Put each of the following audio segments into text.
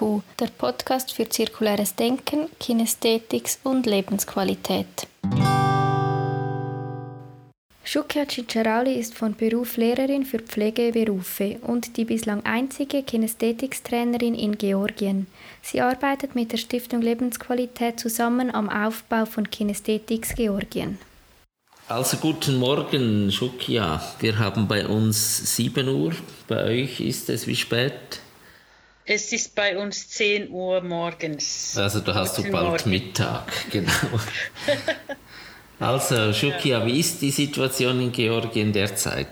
IQ, der Podcast für zirkuläres Denken, Kinästhetik und Lebensqualität. Shukia Cicciarauli ist von Beruf Lehrerin für Pflegeberufe und die bislang einzige Kinästhetikstrainerin in Georgien. Sie arbeitet mit der Stiftung Lebensqualität zusammen am Aufbau von Kinästhetics Georgien. Also guten Morgen, Shukia. Wir haben bei uns 7 Uhr. Bei euch ist es wie spät? Es ist bei uns 10 Uhr morgens. Also da hast du bald Morgen. Mittag, genau. also Shukia, wie ist die Situation in Georgien derzeit?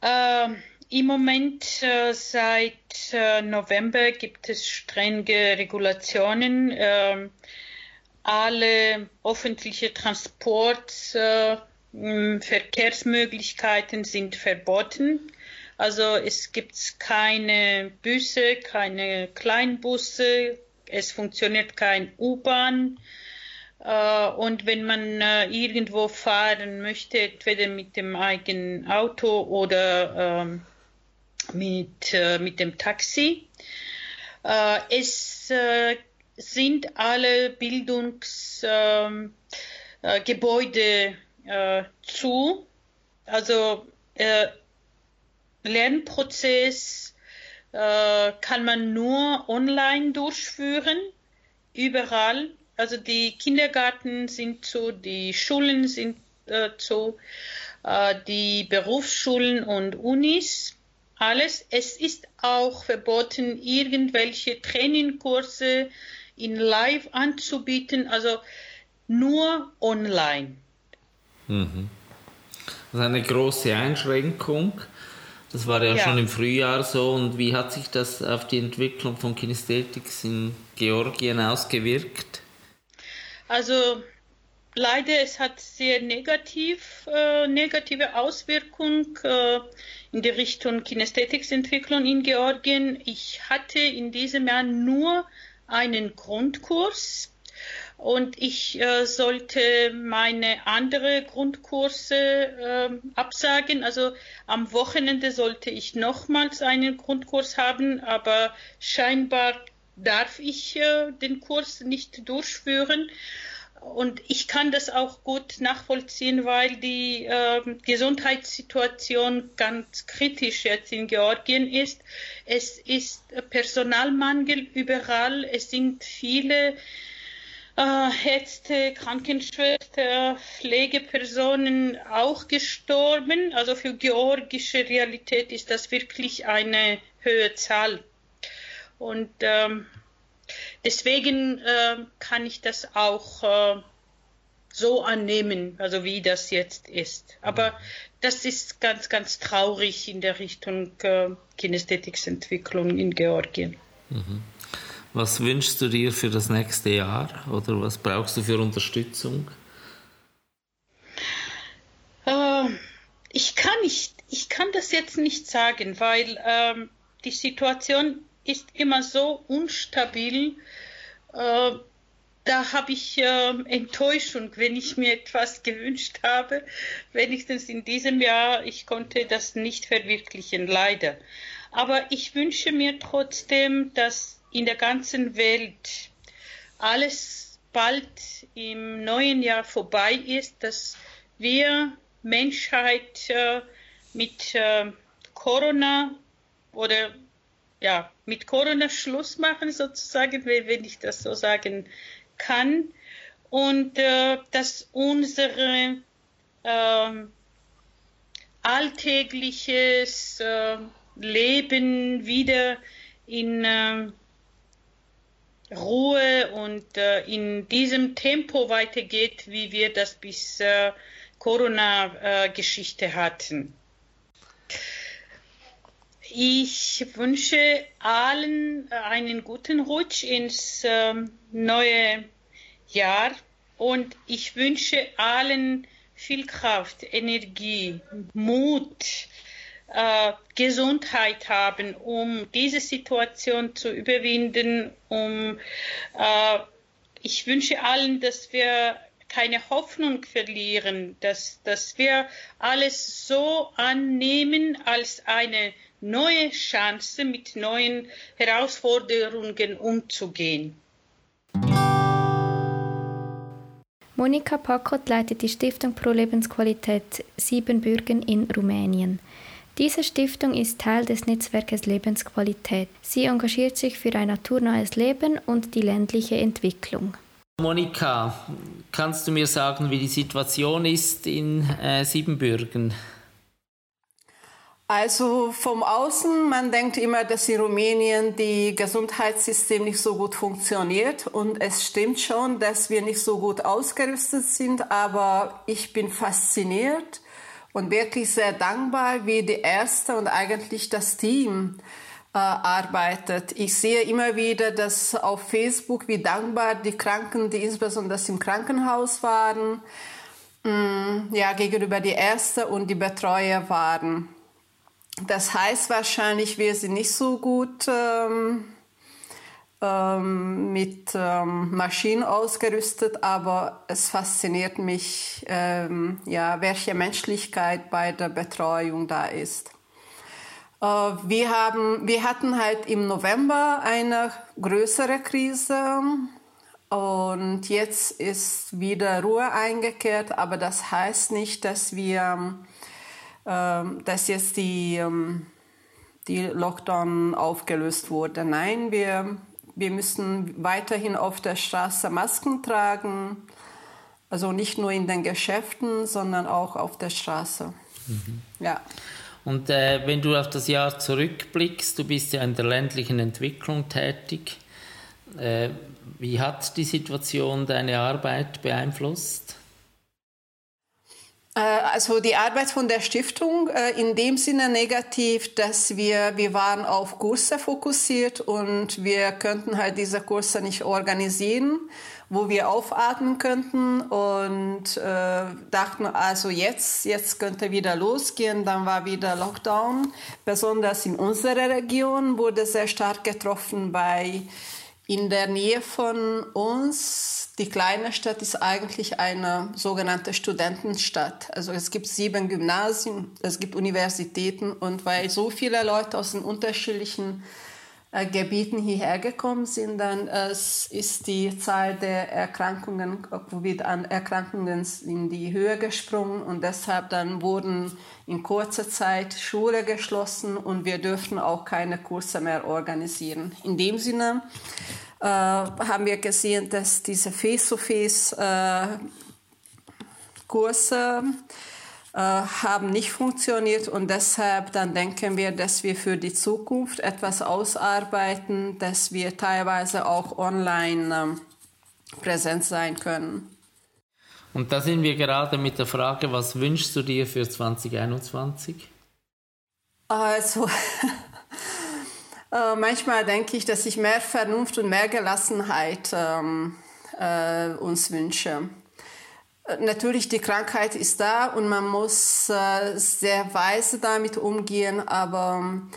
Äh, Im Moment äh, seit äh, November gibt es strenge Regulationen ähm, alle öffentliche Transportverkehrsmöglichkeiten äh, sind verboten. Also es gibt keine Busse, keine Kleinbusse, es funktioniert kein U-Bahn. Äh, und wenn man äh, irgendwo fahren möchte, entweder mit dem eigenen Auto oder ähm, mit, äh, mit dem Taxi, es sind alle Bildungsgebäude ähm, äh, äh, zu. Also Lernprozess äh, kann man nur online durchführen, überall. Also die Kindergarten sind zu, die Schulen sind äh, zu, äh, die Berufsschulen und Unis alles. Es ist auch verboten, irgendwelche Trainingkurse in Live anzubieten, also nur online. Mhm. Das ist eine große Einschränkung. Das war ja, ja, schon im Frühjahr so. Und wie hat sich das auf die Entwicklung von Kinesthetics in Georgien ausgewirkt? Also leider, es hat sehr negativ, äh, negative Auswirkungen äh, in die Richtung Kinesthetics-Entwicklung in Georgien. Ich hatte in diesem Jahr nur einen Grundkurs und ich äh, sollte meine andere Grundkurse äh, absagen. Also am Wochenende sollte ich nochmals einen Grundkurs haben, aber scheinbar darf ich äh, den Kurs nicht durchführen. Und ich kann das auch gut nachvollziehen, weil die äh, Gesundheitssituation ganz kritisch jetzt in Georgien ist. Es ist Personalmangel überall. Es sind viele Ärzte, Krankenschwestern, Pflegepersonen auch gestorben. Also für georgische Realität ist das wirklich eine höhere Zahl. Und ähm, Deswegen äh, kann ich das auch äh, so annehmen, also wie das jetzt ist. Aber das ist ganz, ganz traurig in der Richtung äh, Kinästhetiksentwicklung in Georgien. Mhm. Was wünschst du dir für das nächste Jahr oder was brauchst du für Unterstützung? Äh, ich kann nicht, ich kann das jetzt nicht sagen, weil ähm, die Situation ist immer so unstabil. Äh, da habe ich äh, Enttäuschung, wenn ich mir etwas gewünscht habe. Wenigstens in diesem Jahr, ich konnte das nicht verwirklichen, leider. Aber ich wünsche mir trotzdem, dass in der ganzen Welt alles bald im neuen Jahr vorbei ist, dass wir Menschheit äh, mit äh, Corona oder ja, mit Corona Schluss machen, sozusagen, wenn ich das so sagen kann. Und äh, dass unsere äh, alltägliches äh, Leben wieder in äh, Ruhe und äh, in diesem Tempo weitergeht, wie wir das bis äh, Corona-Geschichte hatten. Ich wünsche allen äh, einen guten Rutsch ins ähm, neue Jahr und ich wünsche allen viel Kraft, Energie, Mut, äh, Gesundheit haben, um diese Situation zu überwinden. Um, äh, ich wünsche allen, dass wir keine Hoffnung verlieren, dass, dass wir alles so annehmen als eine neue Chancen, mit neuen Herausforderungen umzugehen. Monika Pakot leitet die Stiftung Pro Lebensqualität Siebenbürgen in Rumänien. Diese Stiftung ist Teil des Netzwerkes Lebensqualität. Sie engagiert sich für ein naturnahes Leben und die ländliche Entwicklung. Monika, kannst du mir sagen, wie die Situation ist in äh, Siebenbürgen? Also vom Außen, man denkt immer, dass in Rumänien die Gesundheitssystem nicht so gut funktioniert und es stimmt schon, dass wir nicht so gut ausgerüstet sind, aber ich bin fasziniert und wirklich sehr dankbar, wie die Erste und eigentlich das Team äh, arbeitet. Ich sehe immer wieder, dass auf Facebook, wie dankbar die Kranken, die insbesondere im Krankenhaus waren, mh, mm, ja, gegenüber die Ärzte und die Betreuer waren. Das heißt wahrscheinlich, wir sind nicht so gut ähm, ähm, mit ähm, Maschinen ausgerüstet, aber es fasziniert mich, ähm, ja, welche Menschlichkeit bei der Betreuung da ist. Äh, wir, haben, wir hatten halt im November eine größere Krise und jetzt ist wieder Ruhe eingekehrt, aber das heißt nicht, dass wir ähm, dass jetzt die, ähm, die Lockdown aufgelöst wurde. Nein, wir, wir müssen weiterhin auf der Straße Masken tragen. Also nicht nur in den Geschäften, sondern auch auf der Straße. Mhm. Ja. Und äh, wenn du auf das Jahr zurückblickst, du bist ja in der ländlichen Entwicklung tätig. Äh, wie hat die Situation deine Arbeit beeinflusst? Äh, also die Arbeit von der Stiftung äh, in dem Sinne negativ, dass wir, wir waren auf Kurse fokussiert und wir könnten halt diese Kurse nicht organisieren, wo wir aufatmen könnten und äh, dachten also jetzt, jetzt könnte wieder losgehen, dann war wieder Lockdown. Besonders in unserer Region wurde sehr stark getroffen bei in der Nähe von uns, die kleine Stadt ist eigentlich eine sogenannte Studentenstadt. Also es gibt sieben Gymnasien, es gibt Universitäten und weil so viele Leute aus den unterschiedlichen Gebieten hierher gekommen sind, dann äh, ist die Zahl der Erkrankungen, Covid-Erkrankungen in die Höhe gesprungen und deshalb dann wurden in kurzer Zeit Schulen geschlossen und wir dürfen auch keine Kurse mehr organisieren. In dem Sinne äh, haben wir gesehen, dass diese Face-to-Face-Kurse äh, haben nicht funktioniert und deshalb dann denken wir, dass wir für die Zukunft etwas ausarbeiten, dass wir teilweise auch online äh, präsent sein können. Und da sind wir gerade mit der Frage, was wünschst du dir für 2021? Also Äh, manchmal denke ich, dass ich mehr Vernunft und mehr Gelassenheit ähm, äh, uns wünsche. Natürlich, die Krankheit ist da und man muss äh, sehr weise damit umgehen, aber ähm,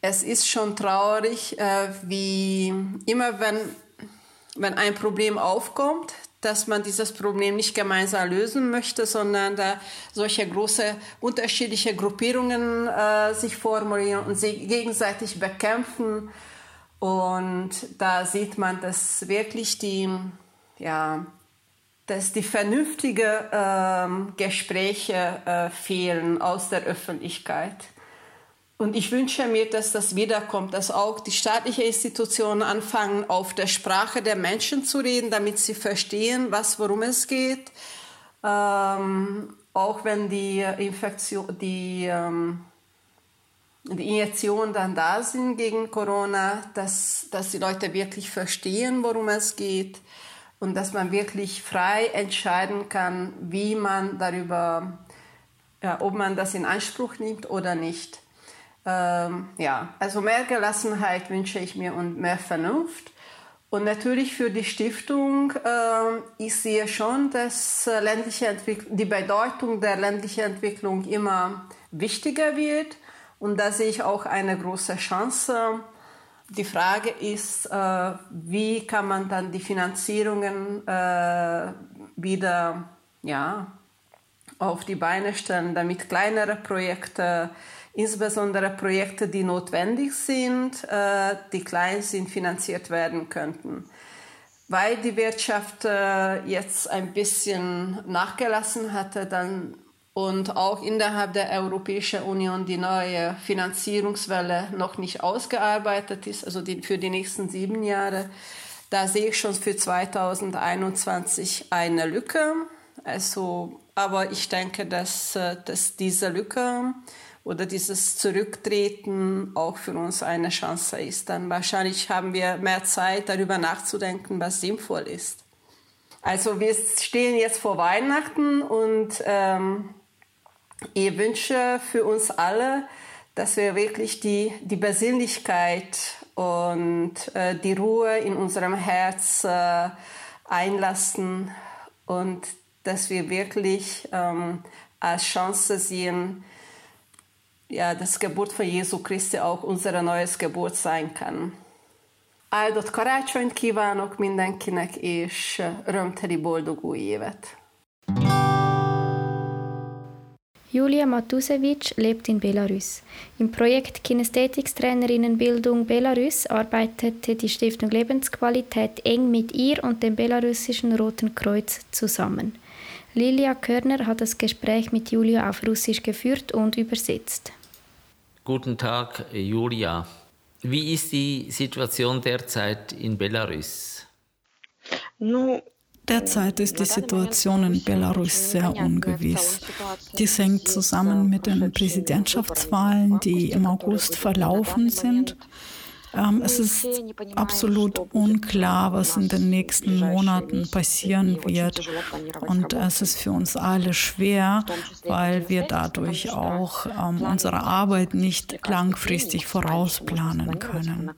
es ist schon traurig, äh, wie immer, wenn, wenn ein Problem aufkommt, dass man dieses Problem nicht gemeinsam lösen möchte, sondern da solche große unterschiedliche Gruppierungen äh, sich formulieren und sich gegenseitig bekämpfen. Und da sieht man, dass wirklich die, ja, dass die vernünftigen äh, Gespräche äh, fehlen aus der Öffentlichkeit. Und ich wünsche mir, dass das wiederkommt, dass auch die staatlichen Institutionen anfangen, auf der Sprache der Menschen zu reden, damit sie verstehen, was, worum es geht. Ähm, auch wenn die Infektion, die, ähm, die Injektionen dann da sind gegen Corona, dass, dass die Leute wirklich verstehen, worum es geht und dass man wirklich frei entscheiden kann, wie man darüber, ja, ob man das in Anspruch nimmt oder nicht. Ähm, ja, also mehr Gelassenheit wünsche ich mir und mehr Vernunft. Und natürlich für die Stiftung, äh, ich sehe schon, dass äh, ländliche die Bedeutung der ländlichen Entwicklung immer wichtiger wird. Und da sehe ich auch eine große Chance. Die Frage ist, äh, wie kann man dann die Finanzierungen äh, wieder ja, auf die Beine stellen, damit kleinere Projekte insbesondere Projekte, die notwendig sind, äh, die klein sind, finanziert werden könnten. Weil die Wirtschaft äh, jetzt ein bisschen nachgelassen hatte, dann und auch innerhalb der Europäischen Union die neue Finanzierungswelle noch nicht ausgearbeitet ist, also die, für die nächsten sieben Jahre, da sehe ich schon für 2021 eine Lücke. Also, aber ich denke, dass, äh, dass diese Lücke oder dieses Zurücktreten auch für uns eine Chance ist. Dann wahrscheinlich haben wir mehr Zeit, darüber nachzudenken, was sinnvoll ist. Also wir stehen jetzt vor Weihnachten und ähm, ich wünsche für uns alle, dass wir wirklich die, die Besinnlichkeit und äh, die Ruhe in unserem Herz äh, einlassen und dass wir wirklich ähm, als Chance sehen, ja, dass Geburt von Jesu Christi auch unsere neues Geburt sein kann. Áldott karácsonyt kívánok mindenkinek, és örömteli boldog új évet! Julia Matusewitsch lebt in Belarus. Im Projekt Kinästhetikstrainerinnenbildung Belarus arbeitete die Stiftung Lebensqualität eng mit ihr und dem belarussischen Roten Kreuz zusammen. Lilia Körner hat das Gespräch mit Julia auf Russisch geführt und übersetzt. Guten Tag, Julia. Wie ist die Situation derzeit in Belarus? Derzeit ist die Situation in Belarus sehr ungewiss. Dies hängt zusammen mit den Präsidentschaftswahlen, die im August verlaufen sind. Es ist absolut unklar, was in den nächsten Monaten passieren wird. Und es ist für uns alle schwer, weil wir dadurch auch ähm, unsere Arbeit nicht langfristig vorausplanen können.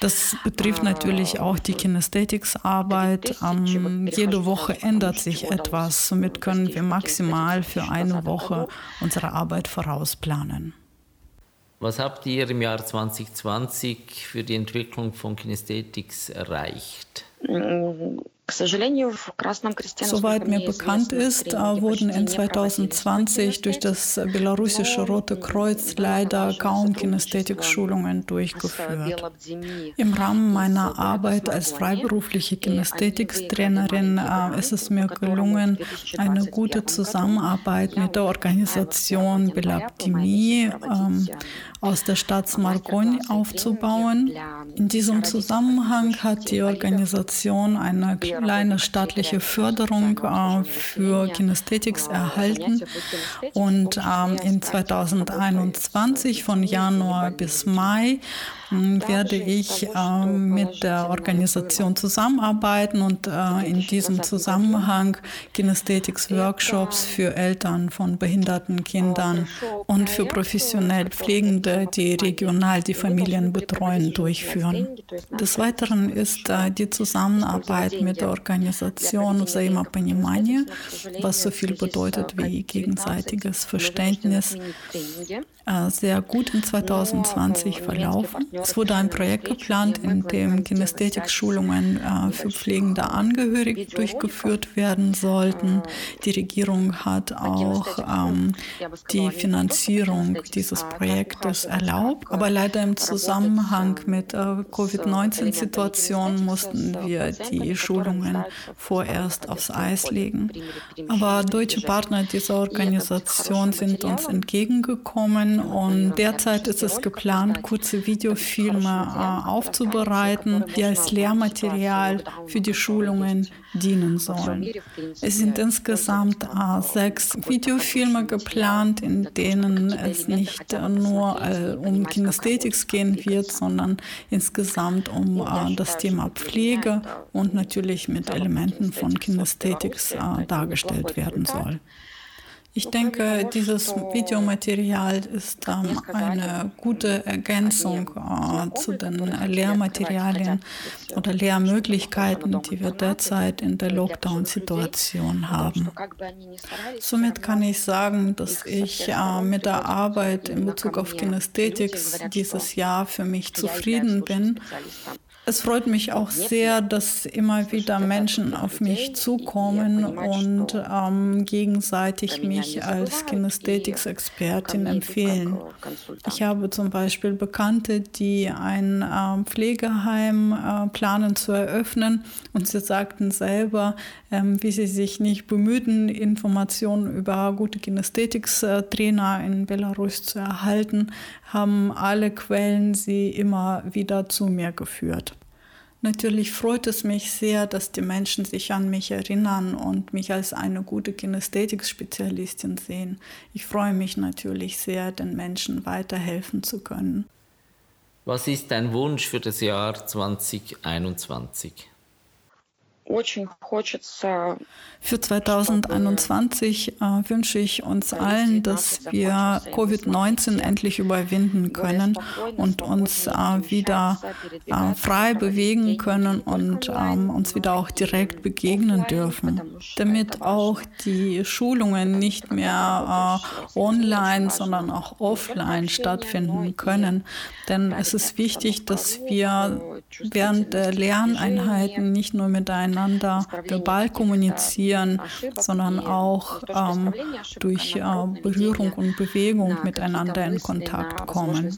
Das betrifft natürlich auch die Kinesthetics-Arbeit. Ähm, jede Woche ändert sich etwas. Somit können wir maximal für eine Woche unsere Arbeit vorausplanen. Was habt ihr im Jahr 2020 für die Entwicklung von Kinesthetics erreicht? Soweit mir bekannt ist, wurden in 2020 durch das belarussische Rote Kreuz leider kaum Kinästhetik-Schulungen durchgeführt. Im Rahmen meiner Arbeit als freiberufliche Kinästhetikstrainerin ist es mir gelungen, eine gute Zusammenarbeit mit der Organisation Belabdemie ähm, aus der Stadt Smargoni aufzubauen. In diesem Zusammenhang hat die Organisation eine kleine staatliche Förderung äh, für Kinesthetics erhalten. Und ähm, in 2021 von Januar bis Mai werde ich äh, mit der Organisation zusammenarbeiten und äh, in diesem Zusammenhang Kinesthetics-Workshops für Eltern von behinderten Kindern und für professionell Pflegende, die regional die Familien betreuen, durchführen. Des Weiteren ist äh, die Zusammenarbeit mit der Organisation Взаимопонимание, was so viel bedeutet wie gegenseitiges Verständnis, äh, sehr gut in 2020 verlaufen. Es wurde ein Projekt geplant, in dem Kinästhetik-Schulungen äh, für pflegende Angehörige durchgeführt werden sollten. Die Regierung hat auch ähm, die Finanzierung dieses Projektes erlaubt, aber leider im Zusammenhang mit der Covid-19-Situation mussten wir die Schulungen vorerst aufs Eis legen. Aber deutsche Partner dieser Organisation sind uns entgegengekommen und derzeit ist es geplant, kurze Videofilme äh, aufzubereiten, die als Lehrmaterial für die Schulungen dienen sollen. Es sind insgesamt äh, sechs Videofilme geplant, in denen es nicht nur äh, um Kinesthetics gehen wird, sondern insgesamt um das Thema Pflege und natürlich mit Elementen von Kinesthetics äh, dargestellt werden soll. Ich denke, dieses Videomaterial ist ähm, eine gute Ergänzung äh, zu den Lehrmaterialien oder Lehrmöglichkeiten, die wir derzeit in der Lockdown-Situation haben. Somit kann ich sagen, dass ich äh, mit der Arbeit in Bezug auf Kinesthetics dieses Jahr für mich zufrieden bin Es freut mich auch sehr, dass immer wieder Menschen auf mich zukommen und ähm, gegenseitig mich als Kinästhetics-Expertin empfehlen. Ich habe zum Beispiel Bekannte, die ein äh, Pflegeheim äh, planen zu eröffnen und sie sagten selber, ähm, wie sie sich nicht bemühten, Informationen über gute Kinästhetics-Trainer in Belarus zu erhalten, haben alle Quellen sie immer wieder zu mir geführt. Natürlich freut es mich sehr, dass die Menschen sich an mich erinnern und mich als eine gute Kinästhetik-Spezialistin sehen. Ich freue mich natürlich sehr, den Menschen weiterhelfen zu können. Was ist dein Wunsch für das Jahr 2021? Für 2021 äh, wünsche ich uns allen, dass wir Covid-19 endlich überwinden können und uns äh, wieder äh, frei bewegen können und ähm, uns wieder auch direkt begegnen dürfen, damit auch die Schulungen nicht mehr äh, online, sondern auch offline stattfinden können. Denn es ist wichtig, dass wir während der Lerneinheiten nicht nur miteinander miteinander verbal kommunizieren, sondern auch ähm, durch äh, Berührung und Bewegung miteinander in Kontakt kommen.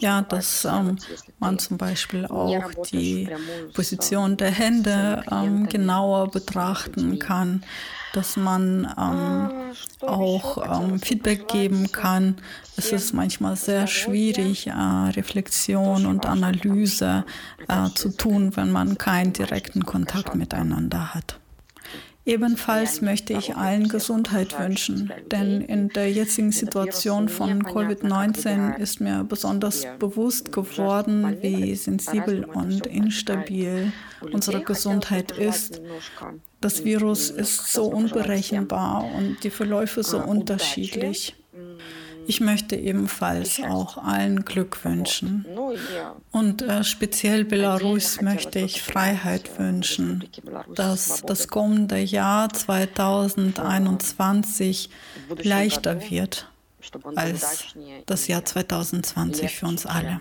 Ja, dass ähm, man zum Beispiel auch die Position der Hände ähm, genauer betrachten kann dass man ähm, auch ähm, Feedback geben kann. Es ist manchmal sehr schwierig, äh, Reflexion und Analyse äh, zu tun, wenn man keinen direkten Kontakt miteinander hat. Ebenfalls möchte ich allen Gesundheit wünschen, denn in der jetzigen Situation von Covid-19 ist mir besonders bewusst geworden, wie sensibel und instabil unsere Gesundheit ist. Das Virus ist so unberechenbar und die Verläufe so unterschiedlich. Ich möchte ebenfalls auch allen Glück wünschen. Und äh, speziell Belarus möchte ich Freiheit wünschen, dass das kommende Jahr 2021 leichter wird als das Jahr 2020 für uns alle.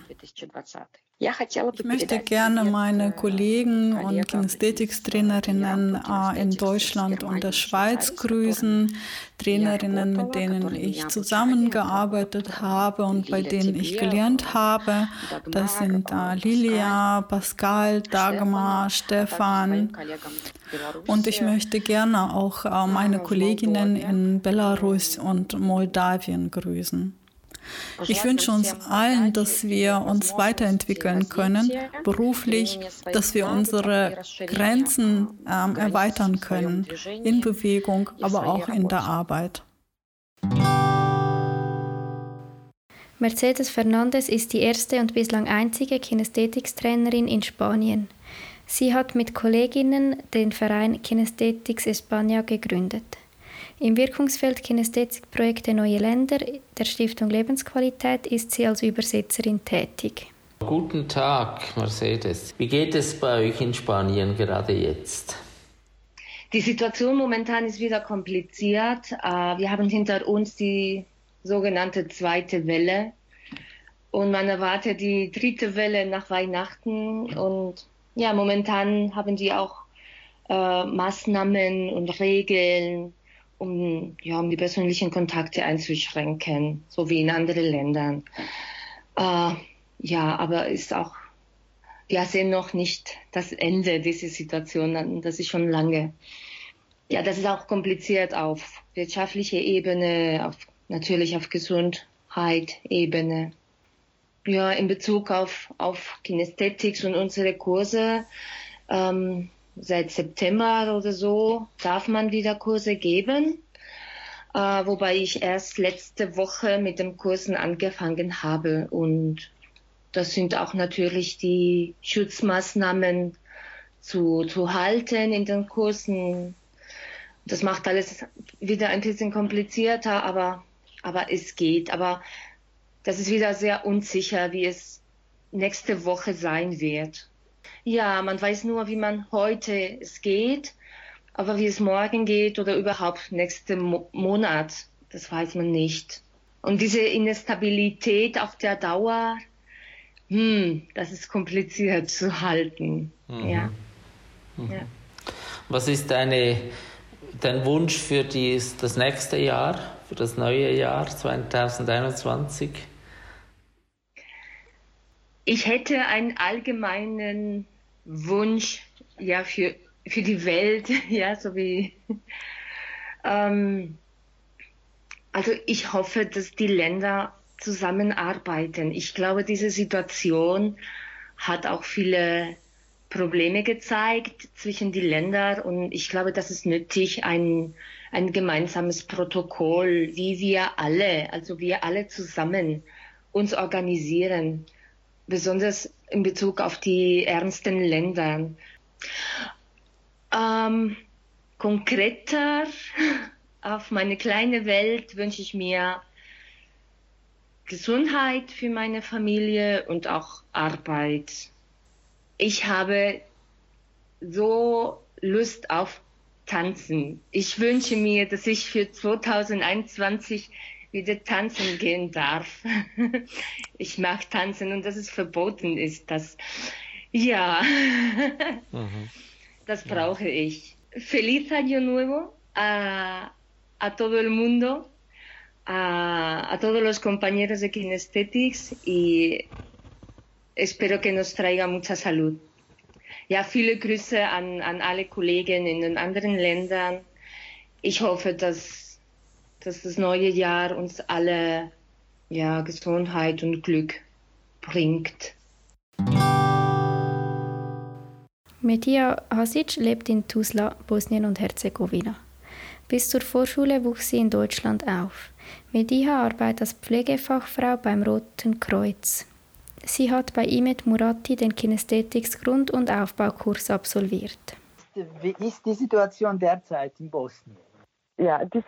Ich möchte gerne meine Kollegen und Kinästhetikstrainerinnen äh, in Deutschland und der Schweiz grüßen, Trainerinnen, mit denen ich zusammengearbeitet habe und bei denen ich gelernt habe. Das sind Lilia, Pascal, Dagmar, Stefan. Und ich möchte gerne auch meine Kolleginnen in Belarus und Moldawien grüßen. Ich wünsche uns allen, dass wir uns weiterentwickeln können, beruflich, dass wir unsere Grenzen ähm, erweitern können, in Bewegung, aber auch in der Arbeit. Mercedes Fernandez ist die erste und bislang einzige Kinästhetikstrainerin in Spanien. Sie hat mit Kolleginnen den Verein Kinästhetics España gegründet. Im Wirkungsfeld Kinästhetikprojekte Neue Länder der Stiftung Lebensqualität ist sie als Übersetzerin tätig. Guten Tag, Mercedes. Wie geht es bei euch in Spanien gerade jetzt? Die Situation momentan ist wieder kompliziert. Äh, wir haben hinter uns die sogenannte zweite Welle und man erwartet die dritte Welle nach Weihnachten und ja, momentan haben die auch äh, Maßnahmen und Regeln um, ja, um die persönlichen Kontakte einzuschränken, so wie in anderen Ländern. Äh, ja, aber ist auch, wir sehen noch nicht das Ende dieser Situation, das ist schon lange. Ja, das ist auch kompliziert auf wirtschaftlicher Ebene, auf, natürlich auf Gesundheit-Ebene. Ja, in Bezug auf, auf Kinästhetics und unsere Kurse, ähm, seit September oder so darf man wieder Kurse geben, äh, wobei ich erst letzte Woche mit den Kursen angefangen habe und das sind auch natürlich die Schutzmaßnahmen zu, zu halten in den Kursen. Das macht alles wieder ein bisschen komplizierter, aber, aber es geht. Aber das ist wieder sehr unsicher, wie es nächste Woche sein wird. Ja, man weiß nur, wie man heute es geht, aber wie es morgen geht oder überhaupt nächsten Mo Monat, das weiß man nicht. Und diese Instabilität auf der Dauer hm, das ist kompliziert zu halten. Mhm. Ja. Mhm. ja. Was ist deine, dein Wunsch für dies, das nächste Jahr, für das neue Jahr 2021? Ich hätte einen allgemeinen Wunsch ja, für, für die Welt, ja, so wie. Ähm, also ich hoffe, dass die Länder zusammenarbeiten. Ich glaube, diese Situation hat auch viele Probleme gezeigt zwischen die Ländern und ich glaube, das ist nötig, ein, ein gemeinsames Protokoll, wie wir alle, also wir alle zusammen uns organisieren, besonders in Bezug auf die ärmsten Länder. Ähm, konkreter auf meine kleine Welt wünsche ich mir Gesundheit für meine Familie und auch Arbeit. Ich habe so Lust auf Tanzen. Ich wünsche mir, dass ich für 2021 wieder tanzen gehen darf. ich mag tanzen und dass es verboten ist. Das, ja, mhm. das brauche ich. Feliz Año Nuevo a, a todo el mundo a, a, todos los compañeros de Kinesthetics y espero que nos traiga mucha salud. Ja, viele Grüße an, an alle Kollegen in den anderen Ländern. Ich hoffe, dass, dass das neue Jahr uns alle ja, Gesundheit und Glück bringt. Medija Hasic lebt in Tuzla, Bosnien und Herzegowina. Bis zur Vorschule wuchs sie in Deutschland auf. Mediha arbeitet als Pflegefachfrau beim Roten Kreuz. Sie hat bei Imet Murati den Kinästhetics Grund- und Aufbaukurs absolviert. Wie ist die Situation derzeit in Bosnien? Ja, die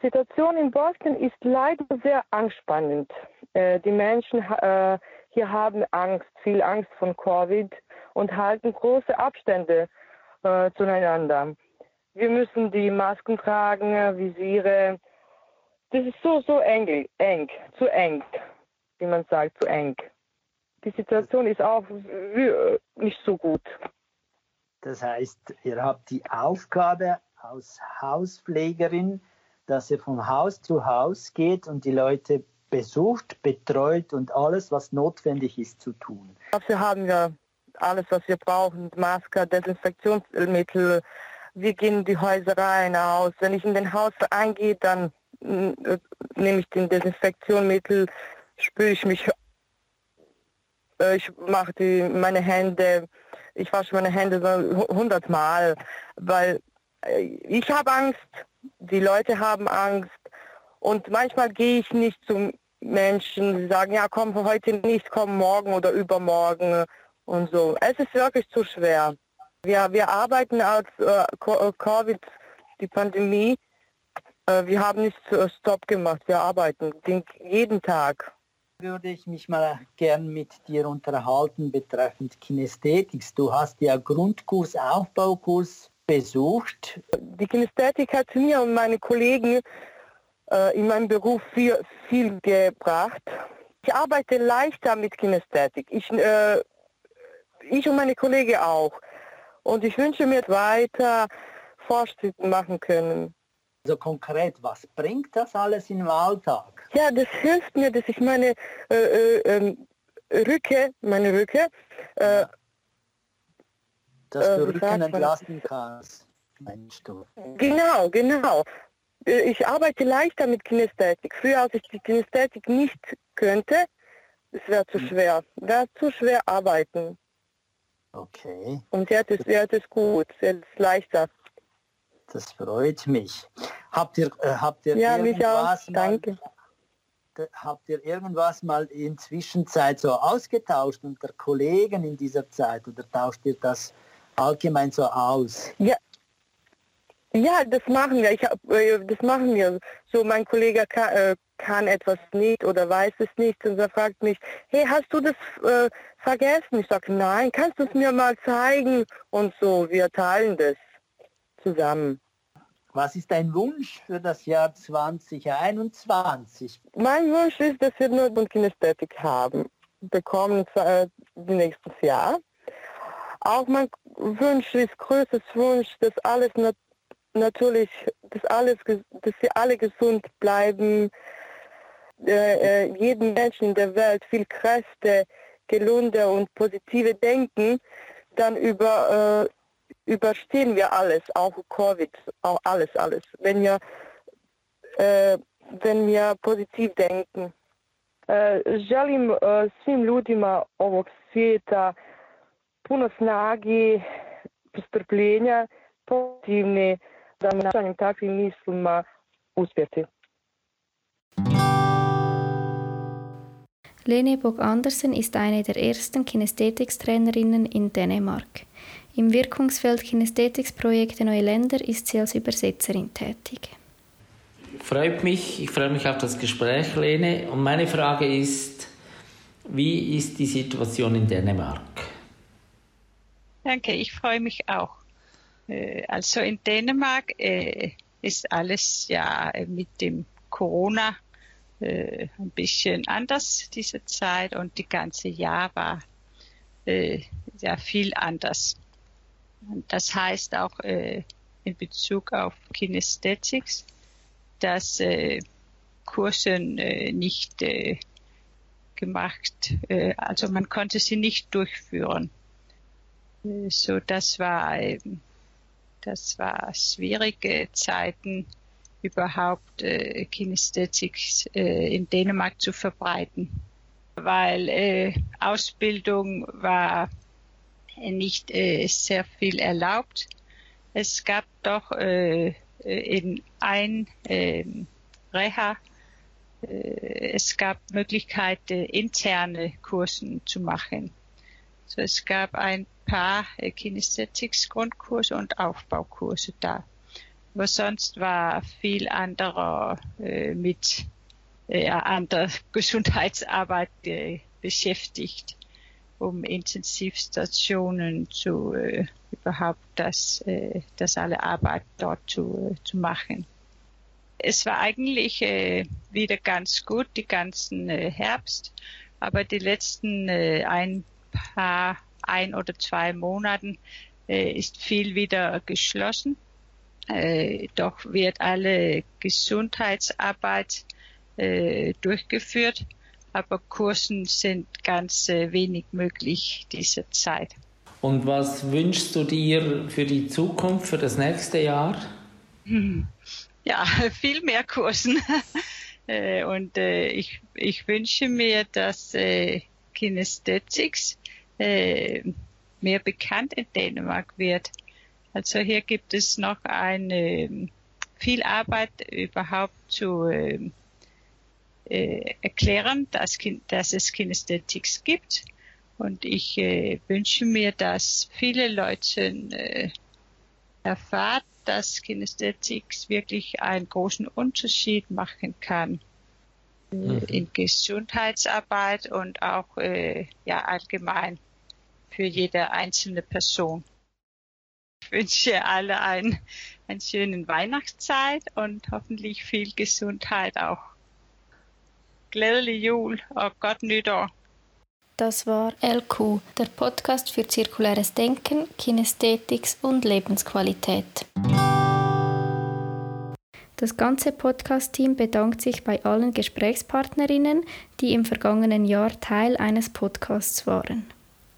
Situation in Bosnien ist leider sehr anspannend. Äh, die Menschen äh, hier haben Angst, viel Angst von Covid und halten große Abstände äh, zueinander. Wir müssen die Masken tragen, Visiere, das ist so, so eng, eng, zu eng, wie man sagt, zu eng. Die Situation ist auch nicht so gut. Das heißt, ihr habt die Aufgabe als Hauspflegerin, dass ihr von Haus zu Haus geht und die Leute besucht, betreut und alles, was notwendig ist, zu tun. Dafür haben wir alles, was wir brauchen, Maske, Desinfektionsmittel. Wir gehen die Häuser rein, aus. Wenn ich in den Haus eingehe, dann nehme ich den Desinfektionsmittel, spüle ich mich, äh, ich mache die, meine Hände, ich wasche meine Hände so hundertmal, weil äh, ich habe Angst, die Leute haben Angst und manchmal gehe ich nicht zum Menschen, die sagen, ja komm heute nicht, komm morgen oder übermorgen und so. Es ist wirklich zu schwer. Wir, wir arbeiten als äh, Covid, die Pandemie, äh, wir haben nicht Stopp gemacht, wir arbeiten jeden Tag. Würde ich mich mal gern mit dir unterhalten betreffend Kinästhetik. Du hast ja Grundkurs, Aufbaukurs besucht. Die Kinästhetik hat mir und meine Kollegen äh, in meinem Beruf viel, viel gebracht. Ich arbeite leichter mit Kinästhetik. Ich, äh, ich und meine Kollegen auch. Und ich wünsche mir weiter Fortschritte machen können. Also konkret, was bringt das alles im Alltag? Ja, das hilft mir, dass ich meine äh, äh, ähm, Rücke, meine Rücke, äh, ja. Dass du äh, Rücken entlasten kannst, meinst du? Genau, genau. Äh, ich arbeite leichter mit Kinästhetik. Früher, als ich die Kinästhetik nicht könnte, es wäre zu hm. schwer. Wäre zu schwer arbeiten. Okay. Und jetzt ist, jetzt ist gut, jetzt ist leichter. Das freut mich. Habt ihr, äh, habt ihr ja, irgendwas mal, Danke. habt ihr irgendwas mal in Zwischenzeit so ausgetauscht unter Kollegen in dieser Zeit oder tauscht ihr das allgemein so aus? Ja, ja, das machen wir. Ich hab, äh, das machen wir. So, mein Kollege kann, äh, kann, etwas nicht oder weiß es nicht und er fragt mich, hey, hast du das äh, vergessen? Ich sage, nein, kannst du es mir mal zeigen? Und so, wir teilen das zusammen. Was ist dein Wunsch für das Jahr 2021? Mein Wunsch ist, dass wir nur Kinästhetik haben. bekommen äh, nächstes Jahr. Auch mein Wunsch ist größtes Wunsch, dass alles nat natürlich, dass alles, dass sie alle gesund bleiben, äh, äh, jedem Menschen in der Welt viel Kräfte, gelunde und positive Denken, dann über, äh, überstehen wir alles, auch Covid, auch alles, alles. Wenn wir, äh, wenn wir positiv denken. Želim svim ljudima ovog svijeta puno snage, postrpljenja, pozitivne, da na takvim mislima uspjeti. Lene Bog-Andersen ist eine der ersten Kinästhetics-Trainerinnen in Dänemark. Im Wirkungsfeld Kinästhetics-Projekte Neue Länder ist sie als Übersetzerin tätig. Freut mich, ich freue mich auf das Gespräch, Lene. Und meine Frage ist, wie ist die Situation in Dänemark? Danke, ich freue mich auch. Äh, also in Dänemark äh, ist alles ja mit dem Corona äh, ein bisschen anders diese Zeit und die ganze Jahr war äh, sehr viel anders. Das heißt auch äh, in Bezug auf Kinesthetics, dass äh, Kursen äh, nicht äh, gemacht, äh, also man konnte sie nicht durchführen. So das war das war schwierige Zeiten überhaupt äh, Kinästhetik äh, in Dänemark zu verbreiten, weil äh, Ausbildung war nicht äh, sehr viel erlaubt. Es gab doch äh, in ein äh, Reha es gab Möglichkeiten, interne Kursen zu machen. So, es gab ein paar äh, Kinesthetics-Grundkurse und Aufbaukurse da. Aber sonst war viel anderer äh, mit äh, anderer Gesundheitsarbeit äh, beschäftigt, um Intensivstationen zu äh, überhaupt das, äh, das alle Arbeit dort zu, äh, zu machen. Es war eigentlich äh, wieder ganz gut, die ganzen äh, Herbst, aber die letzten äh, ein paar, ein oder zwei Monaten äh, ist viel wieder geschlossen äh, doch wird alle Gesundheitsarbeit äh, durchgeführt, aber Kursen sind ganz wenig möglich diese Zeit. Und was wünschst du dir für die Zukunft, für das nächste Jahr? Hm. Ja, viel mehr Kursen. Und ich, ich wünsche mir, dass äh, mehr bekannt in Dänemark wird also hier gibt es noch eine viel Arbeit überhaupt zu äh, äh, erklären, dass, dass es Kinesthetics gibt. Und ich äh, wünsche mir, dass viele Leute äh, erfahren, dass Kinesthetics wirklich einen großen Unterschied machen kann äh, mhm. in Gesundheitsarbeit und auch äh, ja allgemein für jede einzelne Person. Ich wünsche alle einen, einen schönen Weihnachtszeit und hoffentlich viel Gesundheit auch. Glædelig jul og godt nytår. Das war LQ, der Podcast für zirkuläres Denken, Kinästhetics und Lebensqualität. Das ganze Podcast-Team bedankt sich bei allen Gesprächspartnerinnen, die im vergangenen Jahr Teil eines Podcasts waren.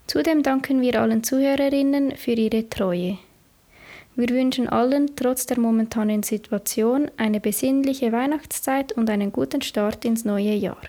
Zudem danken wir allen Zuhörerinnen für ihre Treue. Wir wünschen allen trotz der momentanen Situation eine besinnliche Weihnachtszeit und einen guten Start ins neue Jahr.